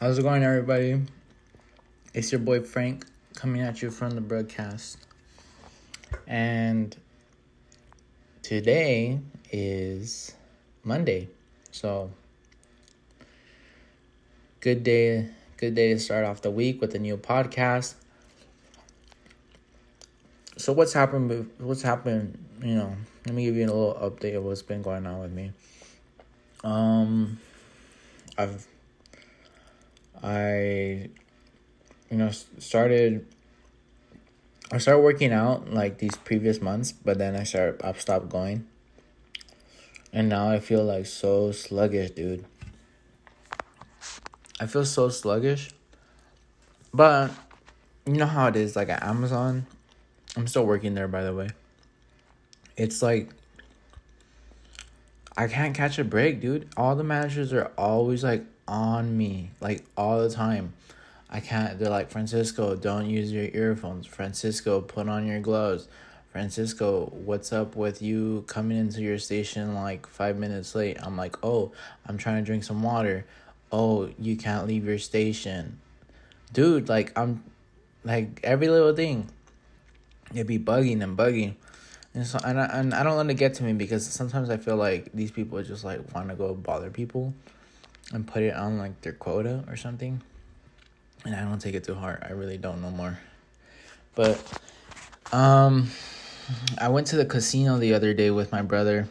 How's it going, everybody? It's your boy Frank coming at you from the broadcast. And today is Monday. So, good day, good day to start off the week with a new podcast. So what's happened what's happened, you know, let me give you a little update of what's been going on with me. Um I've I, you know, started. I started working out like these previous months, but then I started. I stopped going. And now I feel like so sluggish, dude. I feel so sluggish. But you know how it is, like at Amazon. I'm still working there, by the way. It's like I can't catch a break, dude. All the managers are always like on me like all the time. I can't. They're like Francisco, don't use your earphones. Francisco, put on your gloves. Francisco, what's up with you coming into your station like five minutes late? I'm like, oh, I'm trying to drink some water. Oh, you can't leave your station, dude. Like I'm, like every little thing. It'd be bugging and bugging. And so and I, and I don't let it get to me because sometimes I feel like these people just like want to go bother people and put it on like their quota or something. And I don't take it too hard. I really don't know more. But um I went to the casino the other day with my brother.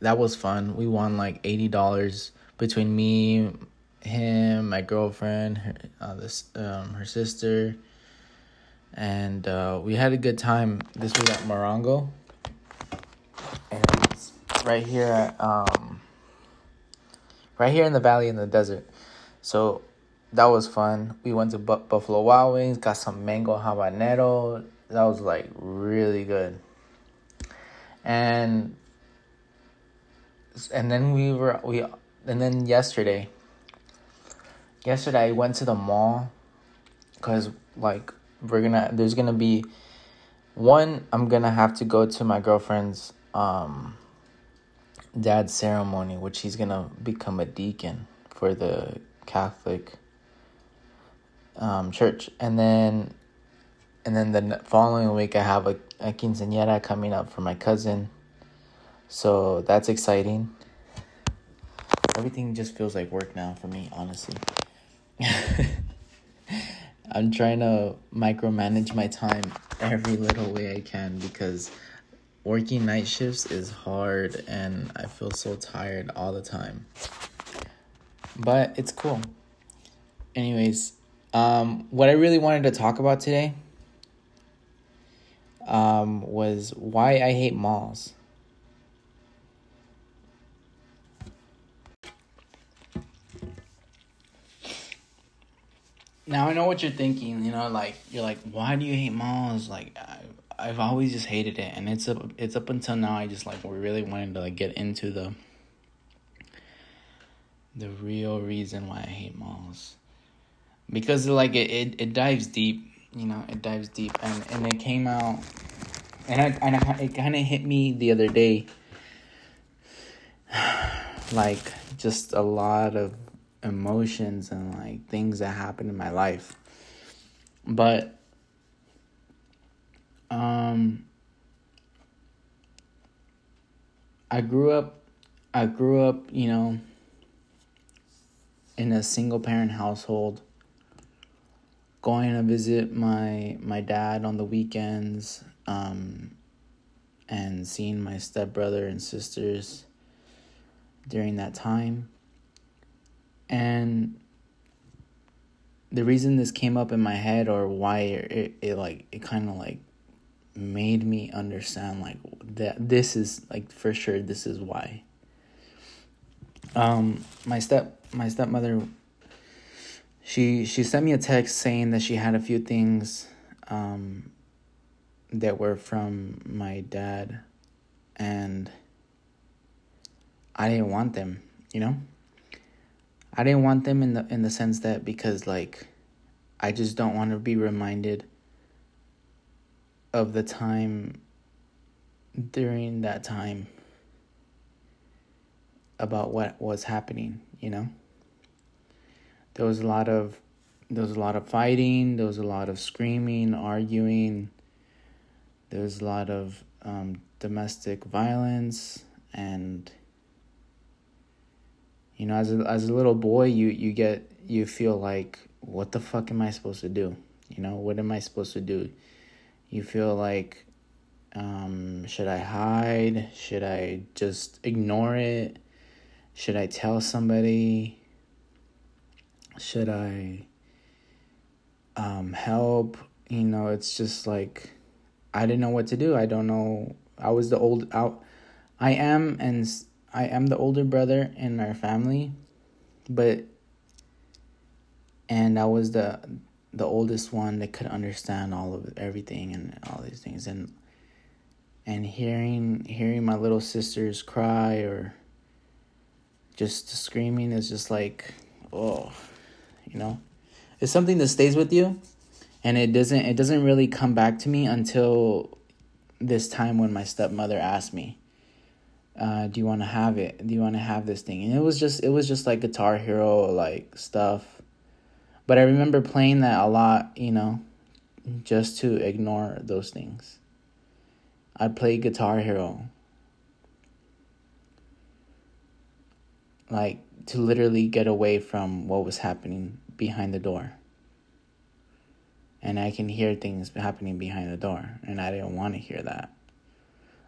That was fun. We won like $80 between me, him, my girlfriend, her, uh, this um her sister. And uh, we had a good time. This was at Morongo. And it's right here at um right here in the valley in the desert. So that was fun. We went to Buffalo Wild Wings, got some mango habanero. That was like really good. And and then we were we and then yesterday yesterday I went to the mall cuz like we're going to there's going to be one I'm going to have to go to my girlfriend's um dad's ceremony, which he's gonna become a deacon for the Catholic um, church, and then and then the following week I have a, a quinceañera coming up for my cousin, so that's exciting. Everything just feels like work now for me, honestly. I'm trying to micromanage my time every little way I can because working night shifts is hard and I feel so tired all the time. But it's cool. Anyways, um, what I really wanted to talk about today um, was why I hate malls. Now I know what you're thinking, you know, like you're like, why do you hate malls? Like I, I've always just hated it, and it's up it's up until now. I just like we really wanted to like get into the the real reason why I hate malls because like it, it, it dives deep, you know, it dives deep, and and it came out, and I and I, it kind of hit me the other day, like just a lot of emotions and like things that happened in my life, but um, I grew up, I grew up, you know, in a single parent household. Going to visit my my dad on the weekends, um, and seeing my stepbrother and sisters during that time. And the reason this came up in my head or why it, it, it like it kind of like made me understand like that this is like for sure this is why um my step my stepmother she she sent me a text saying that she had a few things um that were from my dad and I didn't want them, you know? I didn't want them in the in the sense that because like I just don't want to be reminded of the time during that time about what was happening, you know? there was a lot of there was a lot of fighting, there was a lot of screaming, arguing. There was a lot of um, domestic violence and you know as a, as a little boy you you get you feel like what the fuck am I supposed to do? You know, what am I supposed to do? You feel like um, should I hide? Should I just ignore it? Should I tell somebody? Should I um, help? You know, it's just like I didn't know what to do. I don't know. I was the old out. I am and I am the older brother in our family, but and I was the the oldest one that could understand all of everything and all these things. And and hearing hearing my little sisters cry or just screaming is just like oh you know? It's something that stays with you and it doesn't it doesn't really come back to me until this time when my stepmother asked me uh, do you want to have it? Do you want to have this thing? And it was just it was just like guitar hero like stuff but i remember playing that a lot you know just to ignore those things. I'd play guitar hero. Like to literally get away from what was happening behind the door. And I can hear things happening behind the door, and I didn't want to hear that.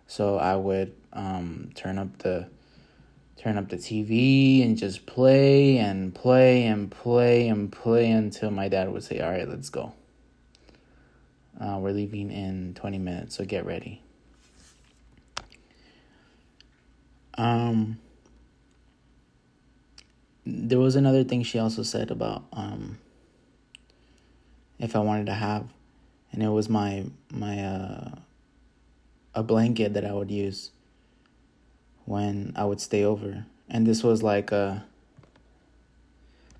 So I would um, turn up the turn up the TV and just play and play and play and play until my dad would say, "All right, let's go. Uh, we're leaving in twenty minutes, so get ready." Um, there was another thing she also said about um if I wanted to have, and it was my my uh, a blanket that I would use when I would stay over, and this was like a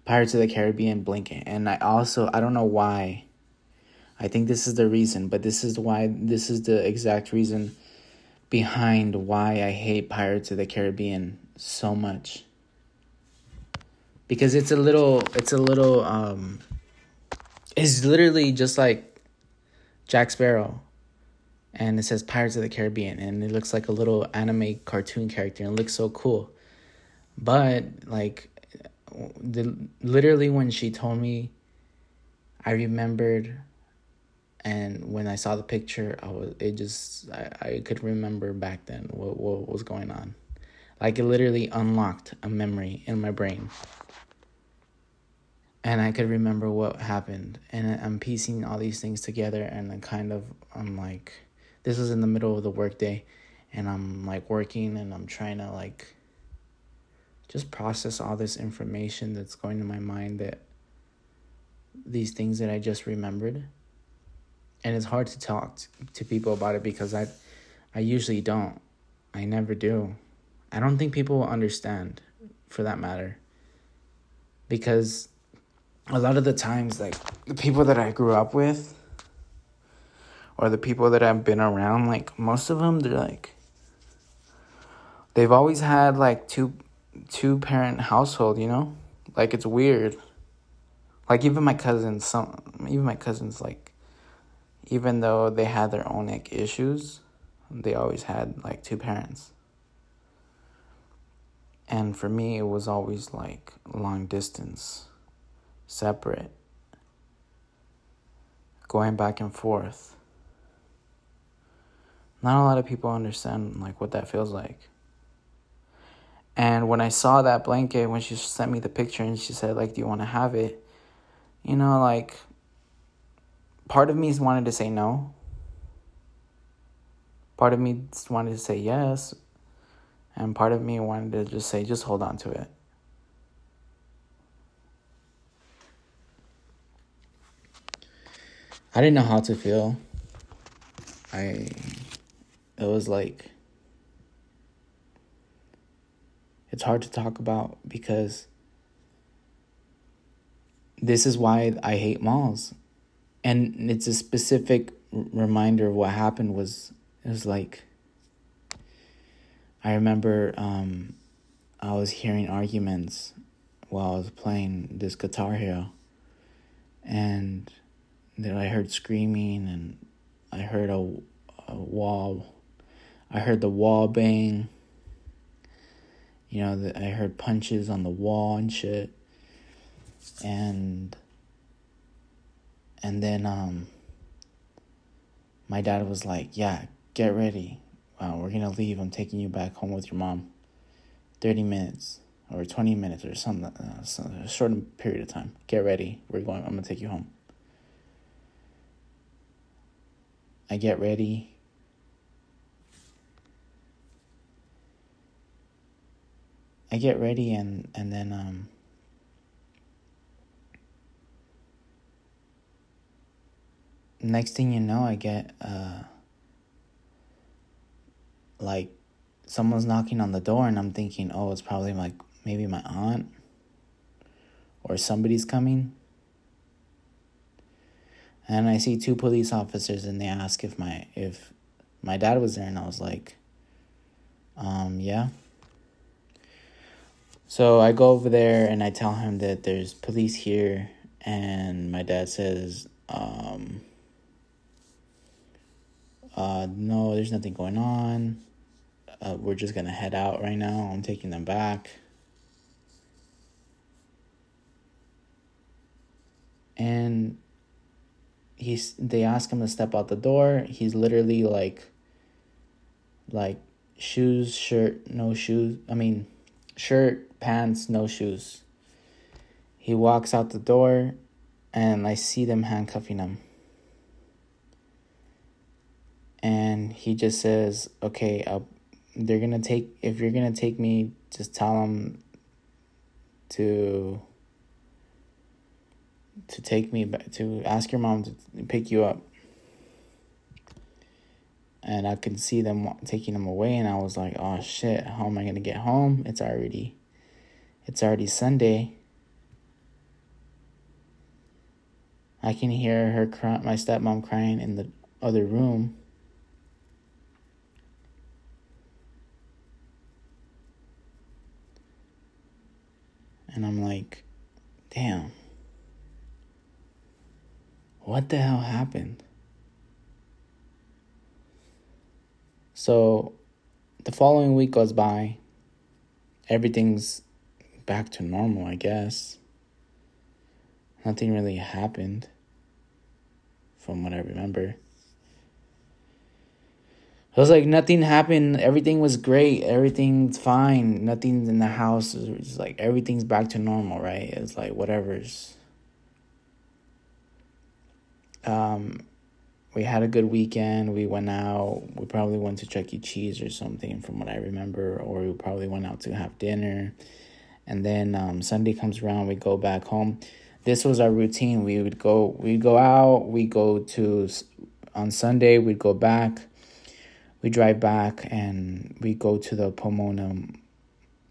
Pirates of the Caribbean blanket, and I also I don't know why. I think this is the reason, but this is why this is the exact reason behind why I hate Pirates of the Caribbean so much. Because it's a little it's a little um is literally just like Jack Sparrow. And it says Pirates of the Caribbean and it looks like a little anime cartoon character and looks so cool. But like the literally when she told me I remembered and when I saw the picture I was it just I, I could remember back then what what was going on. Like it literally unlocked a memory in my brain and I could remember what happened. And I'm piecing all these things together, and I kind of I'm like, this was in the middle of the workday, and I'm like working, and I'm trying to like just process all this information that's going to my mind that these things that I just remembered. And it's hard to talk to people about it because I I usually don't. I never do. I don't think people will understand for that matter. Because a lot of the times like the people that I grew up with or the people that I've been around like most of them they're like they've always had like two two parent household, you know? Like it's weird. Like even my cousins some even my cousins like even though they had their own like issues, they always had like two parents. And for me it was always like long distance separate, going back and forth. Not a lot of people understand like what that feels like. And when I saw that blanket, when she sent me the picture and she said like, "Do you want to have it?" You know, like part of me wanted to say no. Part of me wanted to say yes, and part of me wanted to just say, "Just hold on to it." I didn't know how to feel. I it was like it's hard to talk about because this is why I hate malls. And it's a specific reminder of what happened was it was like I remember um I was hearing arguments while I was playing this Guitar Hero. And then I heard screaming and I heard a, a wall. I heard the wall bang. You know, the, I heard punches on the wall and shit. And and then um my dad was like, "Yeah, get ready. Uh, we're gonna leave. I'm taking you back home with your mom. Thirty minutes or twenty minutes or something, uh, some, short period of time. Get ready. We're going. I'm gonna take you home." I get ready. I get ready and and then um next thing you know I get uh like someone's knocking on the door and I'm thinking, "Oh, it's probably like maybe my aunt or somebody's coming." And I see two police officers and they ask if my if my dad was there and I was like, um, yeah. So I go over there and I tell him that there's police here and my dad says, um, uh, no, there's nothing going on. Uh, we're just gonna head out right now. I'm taking them back. And he's they ask him to step out the door. He's literally like like shoes, shirt, no shoes. I mean, shirt, pants, no shoes. He walks out the door and I see them handcuffing him and he just says, "Okay, I'll, they're gonna take. If you're gonna take me, just tell them to to take me back to ask your mom to pick you up." And I could see them taking him away, and I was like, "Oh shit! How am I gonna get home? It's already, it's already Sunday." I can hear her cry, my stepmom crying in the other room. And I'm like, damn. What the hell happened? So the following week goes by. Everything's back to normal, I guess. Nothing really happened from what I remember. It was like nothing happened. Everything was great. Everything's fine. Nothing's in the house. It's like everything's back to normal, right? It's like whatever's. Um, we had a good weekend. We went out. We probably went to Chuck E. Cheese or something, from what I remember, or we probably went out to have dinner. And then um, Sunday comes around, we go back home. This was our routine. We would go. We'd go out. We go to on Sunday. We'd go back we drive back and we go to the Pomona,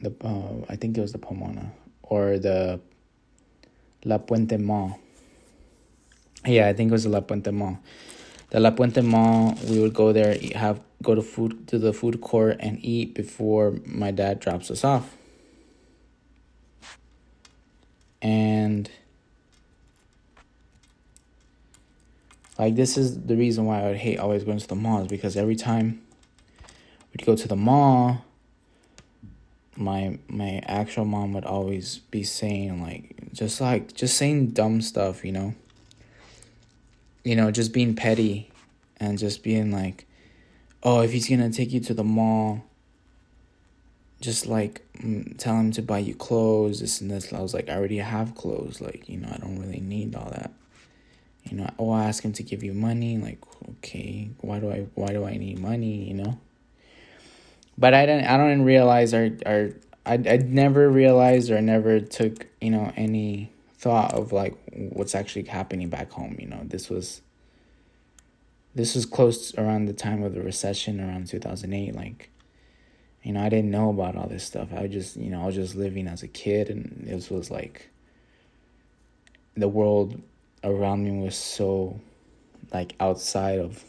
the uh, I think it was the Pomona or the La Puente Mall. Yeah, I think it was La Puente Mall. The La Puente Mall, we would go there, have go to food to the food court and eat before my dad drops us off. And Like this is the reason why I would hate always going to the malls because every time we'd go to the mall, my my actual mom would always be saying like just like just saying dumb stuff, you know. You know, just being petty and just being like, "Oh, if he's to take you to the mall, just like mm, tell him to buy you clothes, this and this." I was like, "I already have clothes, like, you know, I don't really need all that." you know oh ask him to give you money like okay why do i why do i need money you know but i didn't i don't realize or or i i never realized or never took you know any thought of like what's actually happening back home you know this was this was close around the time of the recession around 2008 like you know i didn't know about all this stuff i just you know i was just living as a kid and this was like the world around me was so like outside of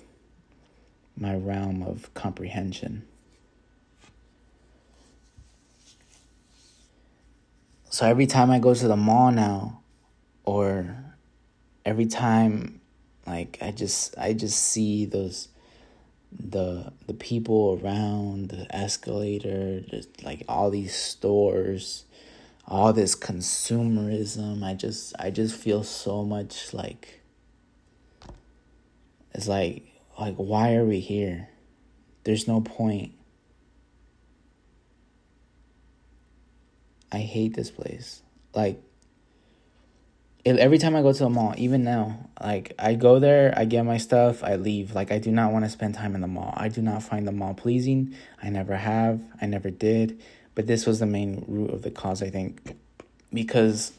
my realm of comprehension. So every time I go to the mall now, or every time, like I just I just see those the the people around the escalator, just like all these stores, all this consumerism. I just I just feel so much like it's like like why are we here? There's no point. I hate this place. Like every time I go to the mall, even now, like I go there, I get my stuff, I leave. Like I do not want to spend time in the mall. I do not find the mall pleasing. I never have. I never did. But this was the main root of the cause, I think, because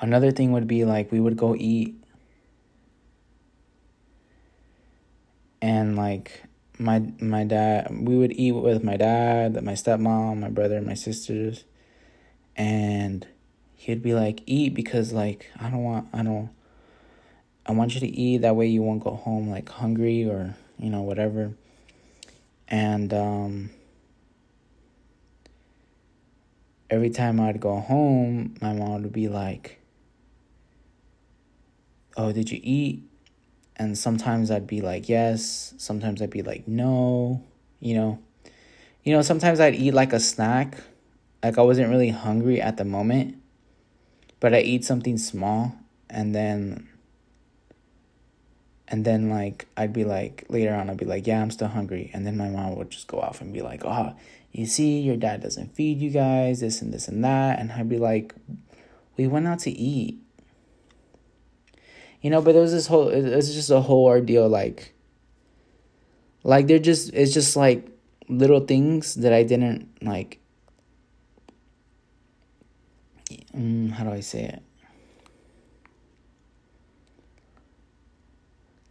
another thing would be like we would go eat and like my my dad we would eat with my dad, my stepmom, my brother, my sisters and he'd be like eat because like i don't want i don't i want you to eat. That way you won't go home like hungry or you know whatever. And um every time i'd go home my mom would be like oh did you eat? And sometimes i'd be like yes. Sometimes i'd be like no you know? You know sometimes i'd eat like a snack like I wasn't really hungry at the moment, but I eat something small and then and then like I'd be like later on I'd be like, "Yeah, I'm still hungry." And then my mom would just go off and be like, "Oh, you see, your dad doesn't feed you guys this and this and that." And I'd be like, "We went out to eat." You know, but there was this whole it's just a whole ordeal like like they're just it's just like little things that I didn't like um, how do I say it?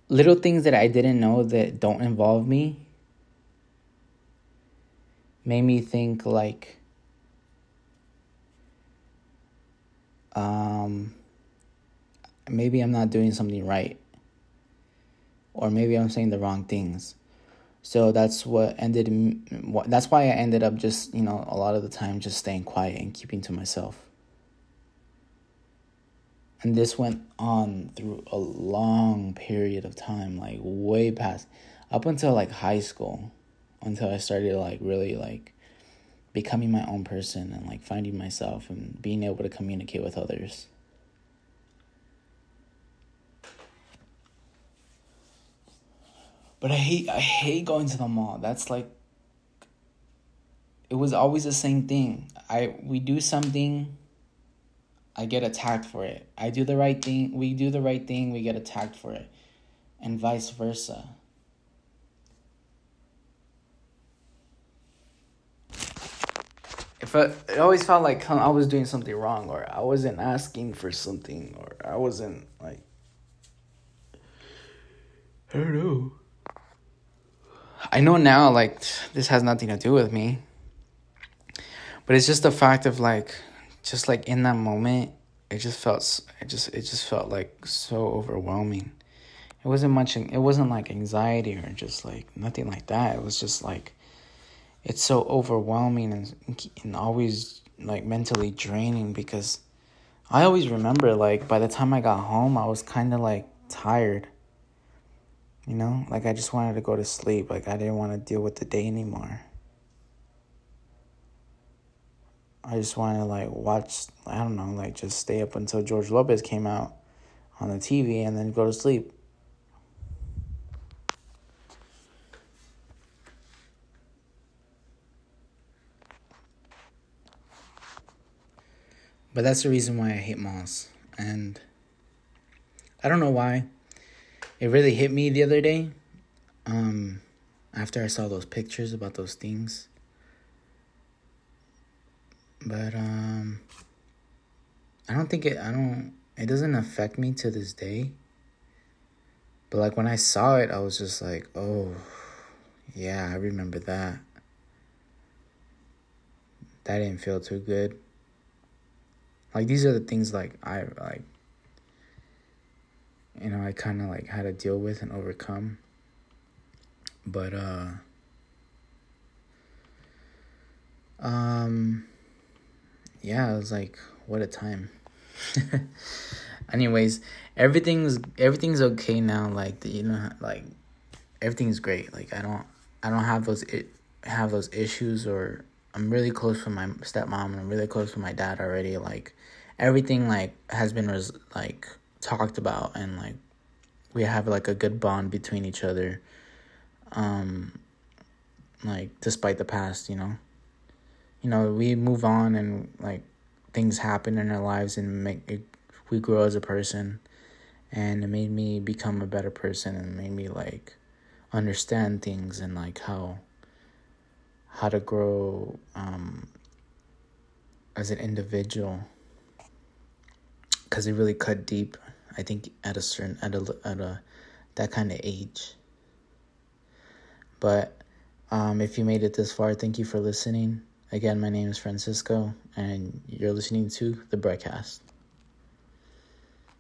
Little things that I didn't know that don't involve me made me think like um maybe I'm not doing something right or maybe I'm saying the wrong things. So that's what ended that's why I ended up just, you know, a lot of the time just staying quiet and keeping to myself. And this went on through a long period of time, like way past up until like high school, until I started like really like becoming my own person and like finding myself and being able to communicate with others. But I hate I hate going to the mall. That's like it was always the same thing. I we do something I get attacked for it. I do the right thing, we do the right thing, we get attacked for it. And vice versa. If I, it always felt like I was doing something wrong, or I wasn't asking for something, or I wasn't like, I don't know. I know now, like, this has nothing to do with me. But it's just the fact of, like, just like in that moment, it just felt it just it just felt like so overwhelming. It wasn't much. It wasn't like anxiety or just like nothing like that. It was just like it's so overwhelming and and always like mentally draining because I always remember like by the time I got home, I was kind of like tired. You know, like I just wanted to go to sleep. Like I didn't want to deal with the day anymore. I just want to like watch, I don't know, like just stay up until George Lopez came out on the TV and then go to sleep. But that's the reason why I hate malls. And I don't know why. It really hit me the other day. Um, after I saw those pictures about those things but um I don't think it I don't it doesn't affect me to this day. But like when I saw it, I was just like, "Oh, yeah, I remember that." That didn't feel too good. Like these are the things like I like you know, I kind of like had to deal with and overcome. But uh Um, yeah, it was like, what a time. Anyways, everything's everything's okay now. Like you know, like everything's great. Like I don't I don't have those it have those issues or I'm really close with my stepmom and I'm really close with my dad already. Like everything like has been res- like talked about and like we have like a good bond between each other. Um like despite the past, you know. You know, we move on and like things happen in our lives and make it, we grow as a person. And it made me become a better person and made me like understand things and like how how to grow um, as an individual. Because it really cut deep i think at a certain at a at a that kind of age. But um, if you made it this far thank you for listening again my name is francisco and you're listening to the broadcast